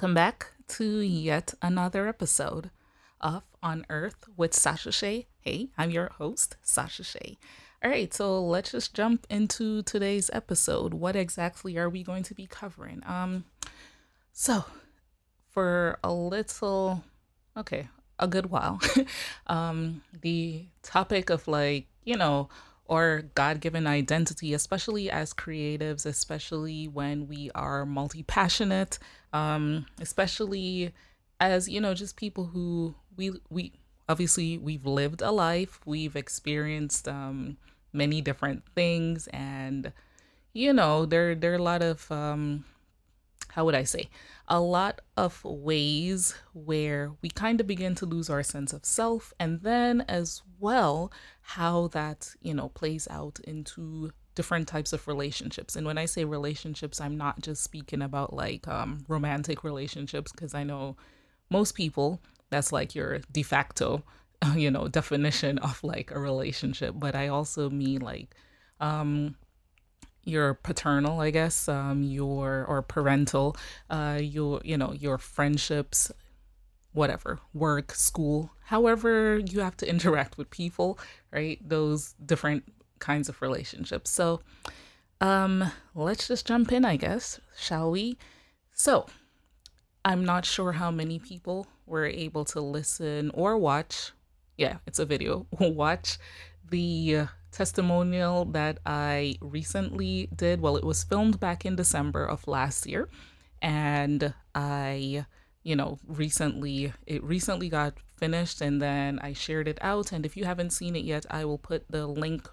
Welcome back to yet another episode of On Earth with Sasha Shae. Hey, I'm your host, Sasha Shae. All right, so let's just jump into today's episode. What exactly are we going to be covering? Um, so for a little, okay, a good while, um, the topic of like, you know, or God given identity, especially as creatives, especially when we are multi passionate, um, especially as, you know, just people who we, we, obviously we've lived a life, we've experienced um, many different things, and you know there there are a lot of um, how would I say, a lot of ways where we kind of begin to lose our sense of self, and then as well, how that, you know, plays out into different types of relationships. And when I say relationships, I'm not just speaking about like um, romantic relationships, because I know most people, that's like your de facto, you know, definition of like a relationship. But I also mean like, um, your paternal, I guess, um, your or parental, uh, your you know your friendships, whatever, work, school, however you have to interact with people, right? Those different kinds of relationships. So, um, let's just jump in, I guess, shall we? So, I'm not sure how many people were able to listen or watch. Yeah, it's a video. watch the testimonial that I recently did. Well, it was filmed back in December of last year, and I, you know, recently it recently got finished, and then I shared it out. And if you haven't seen it yet, I will put the link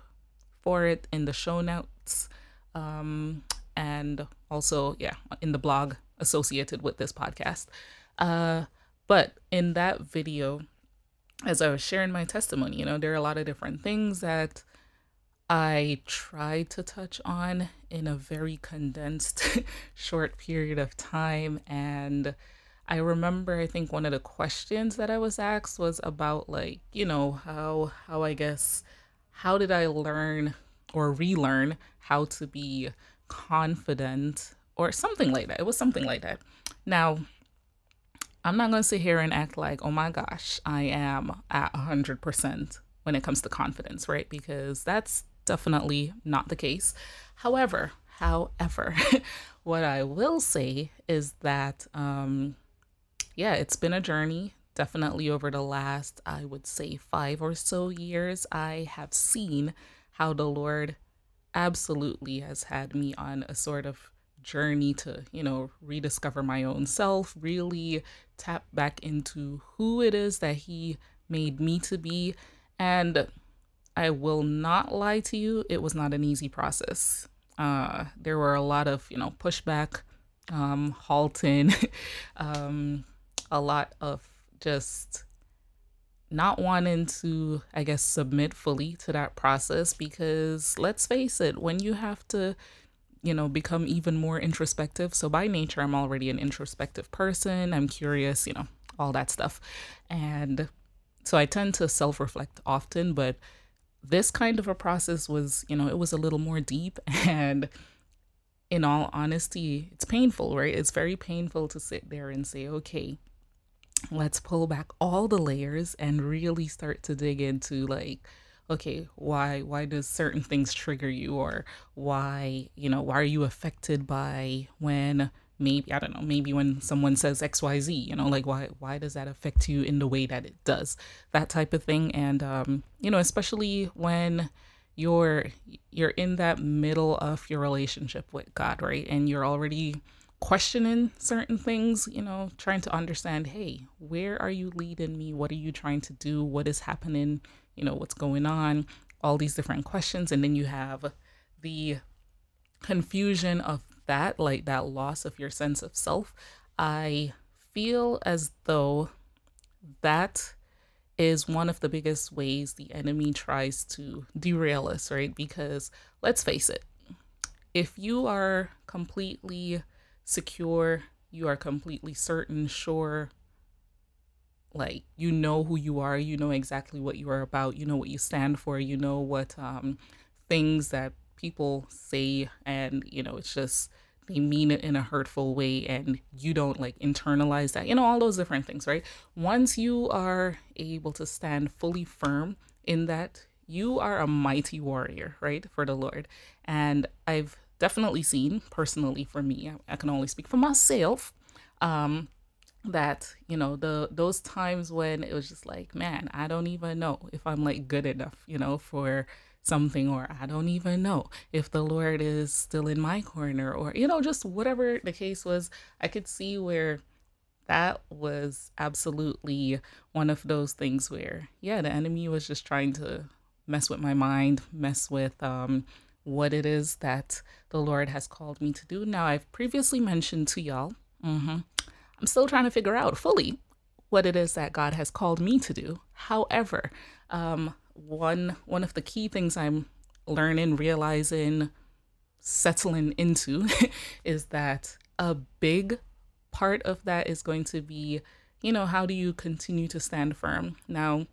for it in the show notes, um, and also yeah, in the blog associated with this podcast. Uh, but in that video, as I was sharing my testimony, you know, there are a lot of different things that I tried to touch on in a very condensed, short period of time. And I remember, I think one of the questions that I was asked was about, like, you know, how, how I guess, how did I learn or relearn how to be confident or something like that? It was something like that. Now, I'm not going to sit here and act like, oh my gosh, I am at 100% when it comes to confidence, right? Because that's definitely not the case. However, however, what I will say is that um yeah, it's been a journey. Definitely over the last, I would say, five or so years, I have seen how the Lord absolutely has had me on a sort of journey to, you know, rediscover my own self, really tap back into who it is that He made me to be. And I will not lie to you, it was not an easy process. Uh, there were a lot of, you know, pushback, um, halting, um, a lot of just not wanting to, I guess, submit fully to that process because let's face it, when you have to, you know, become even more introspective. So by nature, I'm already an introspective person. I'm curious, you know, all that stuff. And so I tend to self reflect often, but this kind of a process was, you know, it was a little more deep and in all honesty, it's painful, right? It's very painful to sit there and say, okay, let's pull back all the layers and really start to dig into like, okay, why why does certain things trigger you? Or why, you know, why are you affected by when maybe i don't know maybe when someone says xyz you know like why why does that affect you in the way that it does? That type of thing. And um you know especially when you're you're in that middle of your relationship with god right? And you're already questioning certain things you know trying to understand hey where are you leading me? What are you trying to do? What is happening you know what's going on all these different questions and then you have the confusion of that, like that loss of your sense of self, I feel as though that is one of the biggest ways the enemy tries to derail us, right? Because let's face it, if you are completely secure, you are completely certain, sure, like you know who you are, you know exactly what you are about, you know what you stand for, you know what um, things that people say and you know it's just they mean it in a hurtful way and you don't like internalize that you know all those different things right? Once you are able to stand fully firm in that you are a mighty warrior right for the lord. And i've definitely seen personally for me i, I can only speak for myself um that you know the those times when it was just like man i don't even know if i'm like good enough you know for something or i don't even know if the lord is still in my corner or you know just whatever the case was i could see where that was absolutely one of those things where yeah the enemy was just trying to mess with my mind mess with um what it is that the lord has called me to do. Now i've previously mentioned to y'all mm-hmm, I'm still trying to figure out fully what it is that God has called me to do. However, um, one one of the key things I'm learning, realizing, settling into is that a big part of that is going to be, you know, how do you continue to stand firm? Now,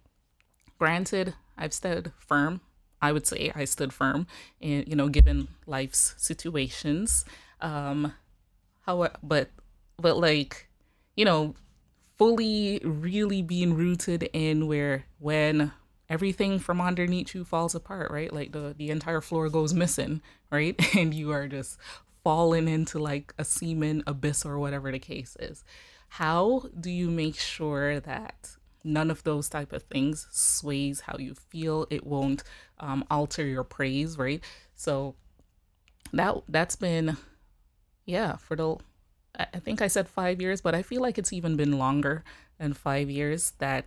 granted, I've stood firm. I would say I stood firm in, you know, given life's situations. Um, how, but, but like, you know, fully really being rooted in where when everything from underneath you falls apart, right? Like the the entire floor goes missing, right? And you are just falling into like a semen abyss or whatever the case is. How do you make sure that none of those type of things sways how you feel? It won't um, alter your praise, right? So that that's been yeah for the I think I said five years, but I feel like it's even been longer than five years that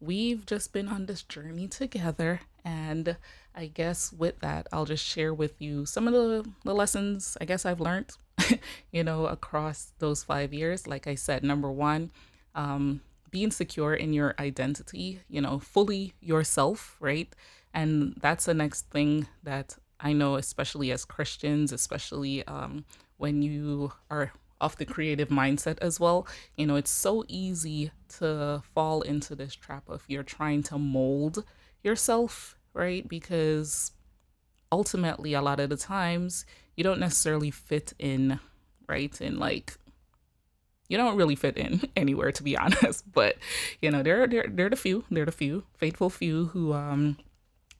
we've just been on this journey together. And I guess with that, I'll just share with you some of the, the lessons I guess I've learned, you know, across those five years. Like I said, number one, um, being secure in your identity, you know, fully yourself, right? And that's the next thing that I know, especially as Christians, especially um, when you are of the creative mindset as well. You know, it's so easy to fall into this trap of you're trying to mold yourself, right? Because ultimately, a lot of the times, you don't necessarily fit in, right? In like, you don't really fit in anywhere, to be honest. But you know, there, are there, there are the few, there are the few faithful few who um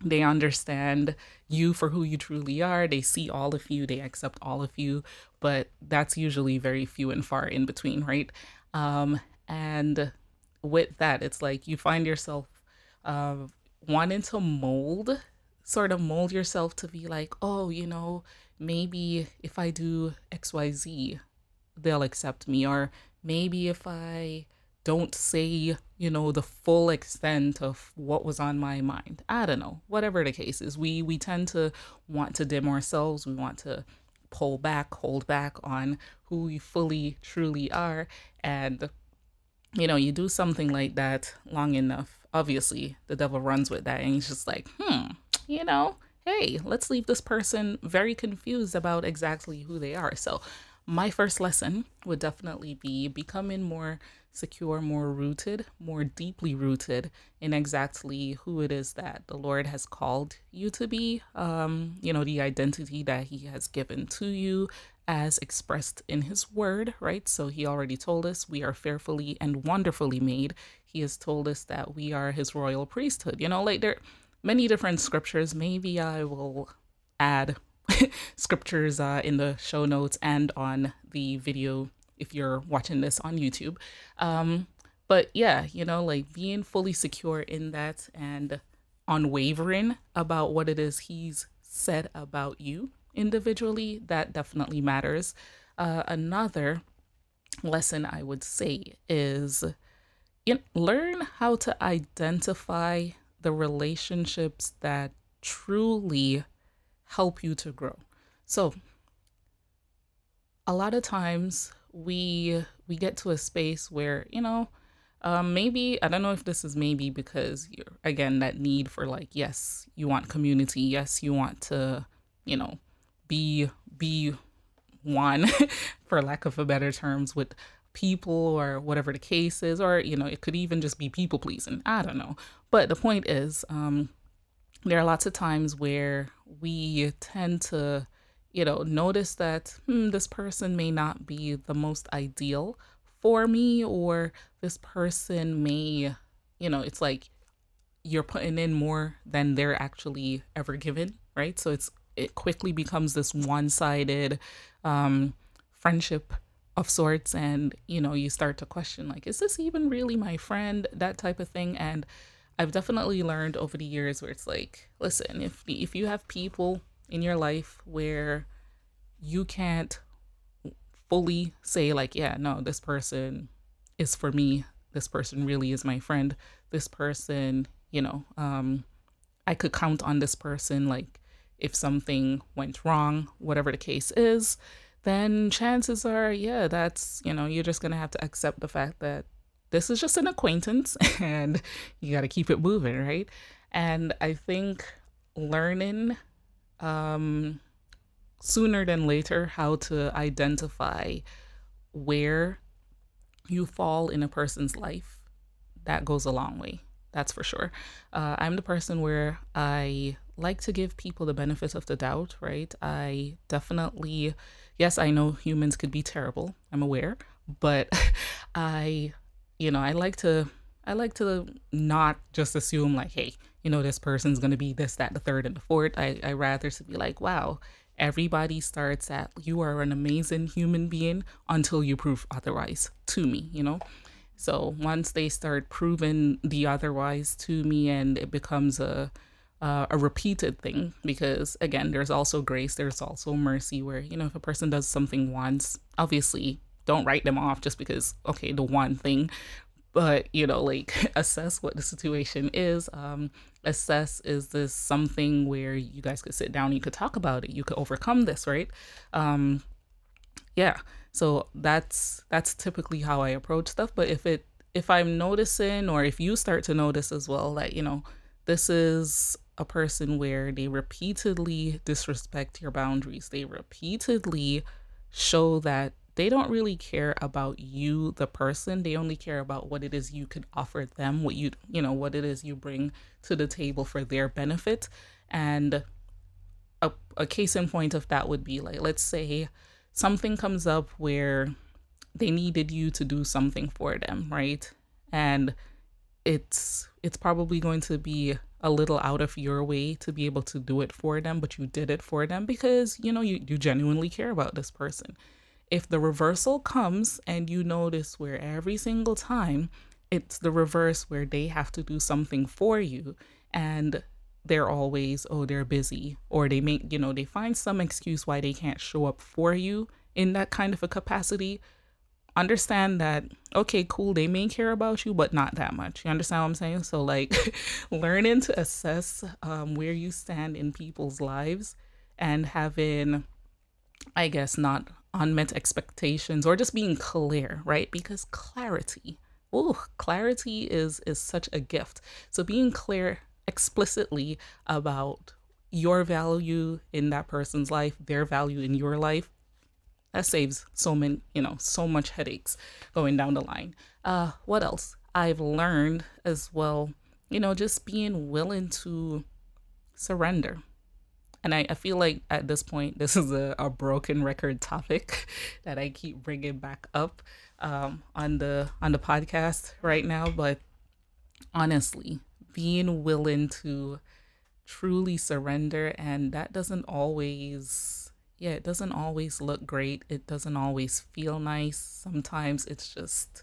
they understand you for who you truly are. They see all of you, they accept all of you, but that's usually very few and far in between, right? Um, and with that, it's like you find yourself uh, wanting to mold, sort of mold yourself to be like, oh, you know, maybe if I do XYZ, they'll accept me, or maybe if I don't say, you know, the full extent of what was on my mind. I don't know. Whatever the case is, we we tend to want to dim ourselves. We want to pull back, hold back on who we fully truly are and you know, you do something like that long enough, obviously the devil runs with that and he's just like, "Hmm, you know, hey, let's leave this person very confused about exactly who they are." So, my first lesson would definitely be becoming more secure, more rooted, more deeply rooted in exactly who it is that the Lord has called you to be. Um, you know, the identity that He has given to you as expressed in His Word, right? So He already told us we are fearfully and wonderfully made. He has told us that we are His royal priesthood. You know, like there are many different scriptures. Maybe I will add scriptures uh, in the show notes and on the video if you're watching this on YouTube. Um, but yeah, you know, like being fully secure in that and unwavering about what it is he's said about you individually, that definitely matters. Uh, another lesson I would say is you know, learn how to identify the relationships that truly help you to grow. So, a lot of times we we get to a space where you know um, maybe I don't know if this is maybe because you're again that need for like yes you want community yes you want to you know be be one for lack of a better terms with people or whatever the case is or you know it could even just be people pleasing I don't know but the point is um, there are lots of times where we tend to you know, notice that hmm, this person may not be the most ideal for me, or this person may, you know, it's like you're putting in more than they're actually ever given, right? So it's it quickly becomes this one-sided um, friendship of sorts, and you know, you start to question like, is this even really my friend? That type of thing, and I've definitely learned over the years where it's like, listen, if if you have people in your life where you can't fully say like, yeah, no, this person is for me. This person really is my friend. This person, you know, um, I could count on this person. Like, if something went wrong, whatever the case is, then chances are, yeah, that's, you know, you're just to have to accept the fact that this is just an acquaintance and you got to keep it moving, right? And I think learning um, sooner than later how to identify where you fall in a person's life, that goes a long way. That's for sure. Uh, I'm the person where I like to give people the benefit of the doubt, right? I definitely, yes, I know humans could be terrible. I'm aware, but I you know, I like to I like to not just assume like, hey, you know, this person's gonna be this, that, the third, and the fourth. I I rather to be like, wow, everybody starts at you are an amazing human being until you prove otherwise to me, you know. So once they start proving the otherwise to me, and it becomes a uh, a repeated thing because again there's also grace there's also mercy where you know if a person does something once obviously don't write them off just because okay the one thing but you know like assess what the situation is um assess is this something where you guys could sit down you could talk about it you could overcome this right? Um yeah so that's that's typically how i approach stuff but if it if i'm noticing or if you start to notice as well that you know this is a person where they repeatedly disrespect your boundaries they repeatedly show that they don't really care about you the person. They only care about what it is you could offer them what you you know what it is you bring to the table for their benefit. And a, a case in point of that would be like let's say something comes up where they needed you to do something for them right? And it's it's probably going to be a little out of your way to be able to do it for them but you did it for them because you know you, you genuinely care about this person if the reversal comes and you notice where every single time it's the reverse where they have to do something for you and they're always oh they're busy or they make you know they find some excuse why they can't show up for you in that kind of a capacity. Understand that okay cool they may care about you but not that much. You understand what i'm saying? So like learning to assess um, where you stand in people's lives and having i guess not unmet expectations or just being clear, right? Because clarity, oh, clarity is is such a gift. So being clear explicitly about your value in that person's life, their value in your life, that saves so many, you know, so much headaches going down the line. Uh, what else? I've learned as well, you know, just being willing to surrender and I, I feel like at this point, this is a, a broken record topic that I keep bringing back up um, on the on the podcast right now. But honestly, being willing to truly surrender, and that doesn't always, yeah, it doesn't always look great. It doesn't always feel nice. Sometimes it's just,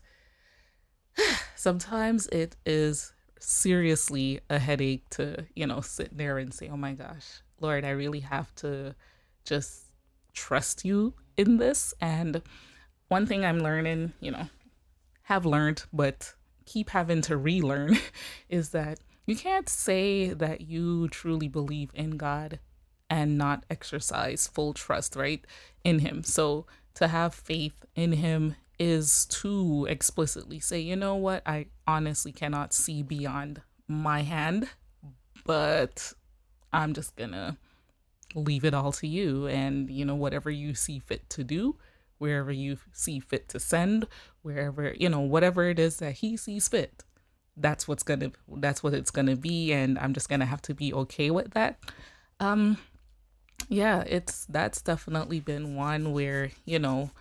sometimes it is seriously a headache to, you know, sit there and say, oh my gosh, Lord, I really have to just trust you in this. And one thing I'm learning, you know, have learned, but keep having to relearn is that you can't say that you truly believe in God and not exercise full trust, right, in Him. So to have faith in Him is to explicitly say, you know what, I honestly cannot see beyond my hand, but I'm just gonna leave it all to you. And you know whatever you see fit to do wherever you see fit to send wherever you know whatever it is that he sees fit that's what's gonna that's what it's gonna be. And i'm just gonna have to be okay with that. Um yeah, it's that's definitely been one where, you know,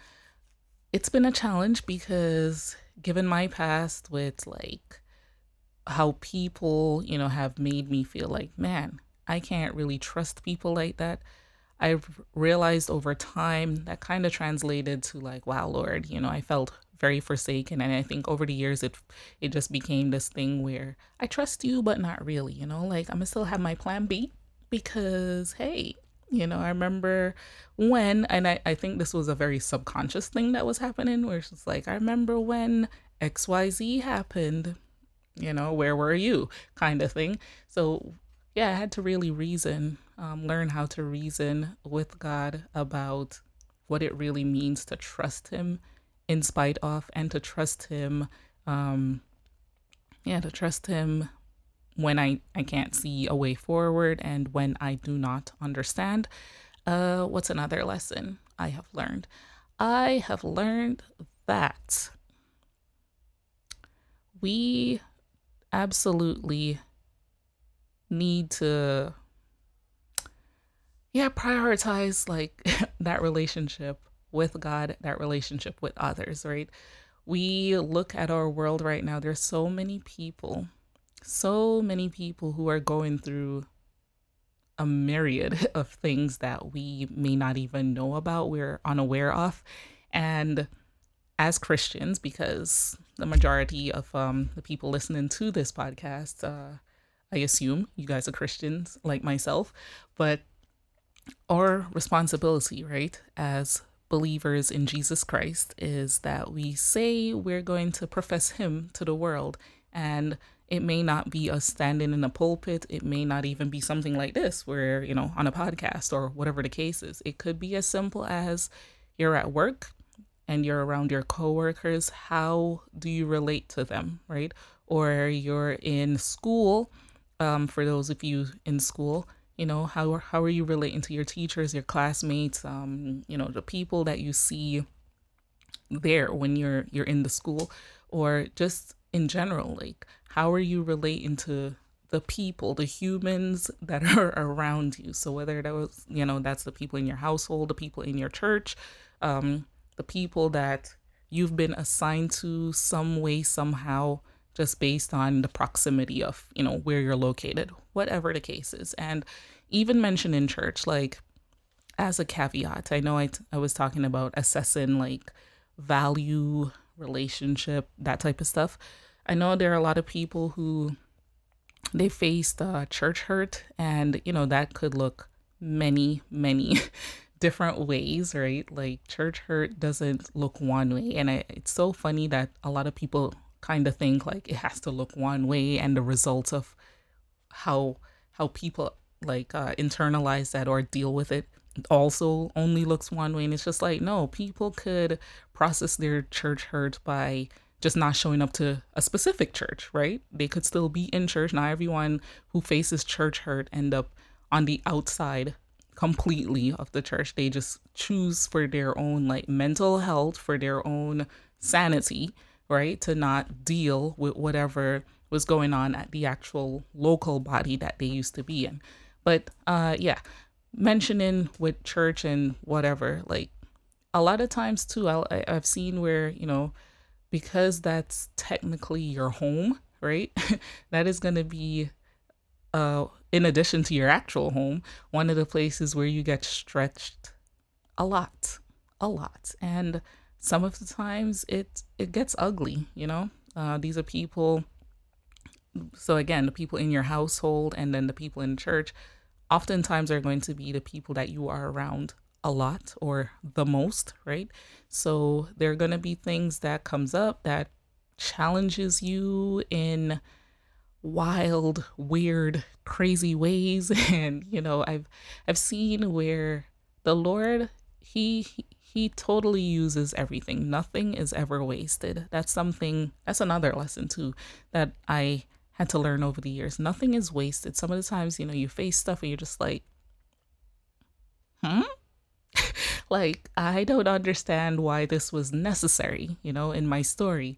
it's been a challenge because given my past with like how people, you know, have made me feel like, man, I can't really trust people like that. I've realized over time that kind of translated to like, wow, Lord, you know, I felt very forsaken, and I think over the years it it just became this thing where I trust you, but not really, you know, like I'm gonna still have my plan B because hey, you know, I remember when, and I, I think this was a very subconscious thing that was happening, where it's like, I remember when XYZ happened, you know, where were you kind of thing. So, yeah, I had to really reason, um, learn how to reason with God about what it really means to trust Him in spite of, and to trust Him, um, yeah, to trust Him when I, I can't see a way forward and when I do not understand. Uh, what's another lesson I have learned? I have learned that we absolutely need to yeah prioritize like that relationship with god that relationship with others right we look at our world right now there's so many people so many people who are going through a myriad of things that we may not even know about, we're unaware of. And as Christians, because the majority of um, the people listening to this podcast, uh, I assume you guys are Christians like myself, but our responsibility, right, as believers in Jesus Christ, is that we say we're going to profess Him to the world. And it may not be us standing in a pulpit. It may not even be something like this, where, you know, on a podcast or whatever the case is. It could be as simple as you're at work and you're around your coworkers. How do you relate to them, right? Or you're in school. Um, for those of you in school, you know how how are you relating to your teachers, your classmates, um, you know the people that you see there when you're you're in the school, or just in general, like how are you relating to the people, the humans that are around you? So whether that was, you know, that's the people in your household, the people in your church, um, the people that you've been assigned to some way, somehow, just based on the proximity of, you know, where you're located, whatever the case is. And even mentioned in church, like as a caveat, I know I, t- I was talking about assessing like value, relationship, that type of stuff. I know there are a lot of people who they faced uh, church hurt, and you know that could look many, many different ways, right? Like church hurt doesn't look one way, and I, it's so funny that a lot of people kind of think like it has to look one way, and the result of how how people like uh, internalize that or deal with it also only looks one way and it's just like no people could process their church hurt by just not showing up to a specific church, right? They could still be in church. Not everyone who faces church hurt end up on the outside completely of the church. They just choose for their own like mental health, for their own sanity, right? To not deal with whatever was going on at the actual local body that they used to be in. But uh yeah, mentioning with church and whatever, like a lot of times too, I, I've seen where, you know, because that's technically your home, right? that is going to be uh in addition to your actual home, one of the places where you get stretched a lot, a lot. And some of the times it it gets ugly, you know? Uh these are people so again, the people in your household and then the people in church oftentimes are going to be the people that you are around a lot or the most, right? So there are going to be things that comes up that challenges you in wild, weird, crazy ways and you know, I've I've seen where the Lord he he totally uses everything. Nothing is ever wasted. That's something that's another lesson too that I had to learn over the years. Nothing is wasted. Some of the times, you know, you face stuff and you're just like, hmm? like, I don't understand why this was necessary, you know, in my story.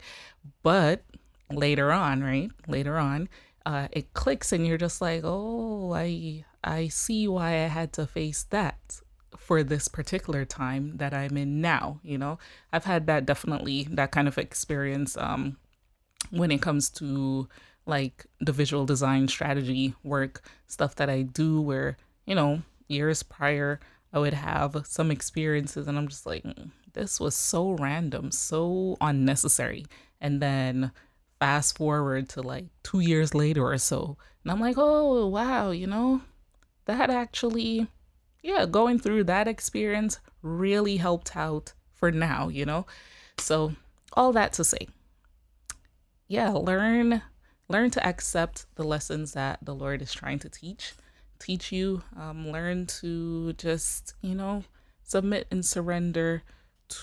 But later on, right? Later on, uh, it clicks and you're just like, oh, I I see why I had to face that for this particular time that I'm in now. You know, I've had that definitely that kind of experience um, when it comes to like the visual design strategy work stuff that I do, where you know years prior I would have some experiences, and I'm just like, mm, this was so random, so unnecessary, and then fast forward to like two years later or so, and I'm like, oh wow, you know, that actually yeah, going through that experience really helped out for now, you know? So, all that to say, yeah, learn learn to accept the lessons that the Lord is trying to teach, teach you. Um, learn to just, you know, submit and surrender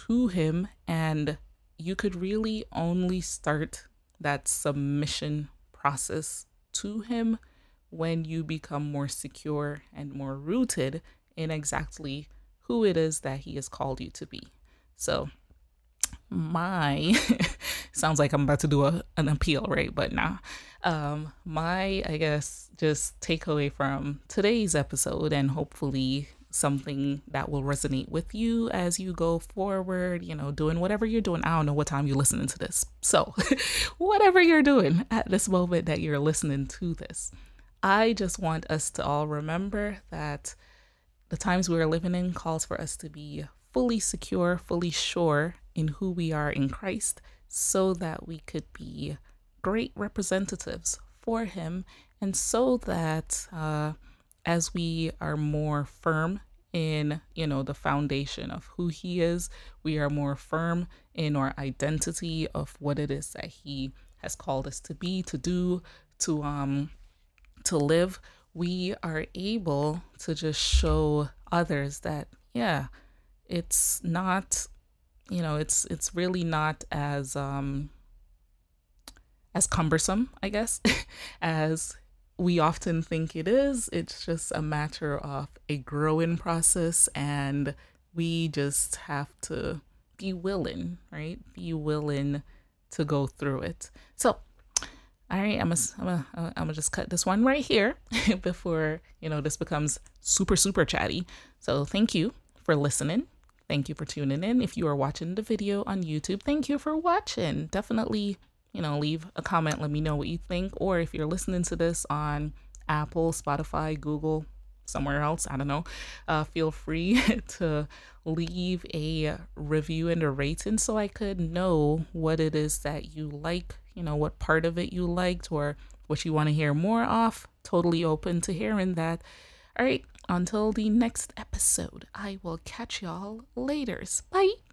to Him. And you could really only start that submission process to Him when you become more secure and more rooted in exactly who it is that he has called you to be. So, my sounds like I'm about to do a, an appeal, right? But nah. Um, my, I guess, just takeaway from today's episode and hopefully something that will resonate with you as you go forward, you know, doing whatever you're doing. I don't know what time you're listening to this. So, whatever you're doing at this moment that you're listening to this, I just want us to all remember that the times we are living in calls for us to be fully secure, fully sure in who we are in Christ, so that we could be great representatives for Him, and so that uh, as we are more firm in you know the foundation of who he is we are more firm in our identity of what it is that he has called us to be to do to um to live we are able to just show others that yeah it's not you know it's it's really not as um as cumbersome i guess as we often think it is. It's just a matter of a growing process and we just have to be willing right? Be willing to go through it. So all right, I'm gonna, I'm gonna, uh, I'm gonna just cut this one right here before you know this becomes super super chatty. So thank you for listening. Thank you for tuning in. If you are watching the video on YouTube, thank you for watching. Definitely, you know, leave a comment. Let me know what you think. Or if you're listening to this on Apple, Spotify, Google, somewhere else, I don't know, uh, feel free to leave a review and a rating so I could know what it is that you like you know, what part of it you liked or what you want to hear more of. Totally open to hearing that. All right, until the next episode, I will catch y'all later. Bye.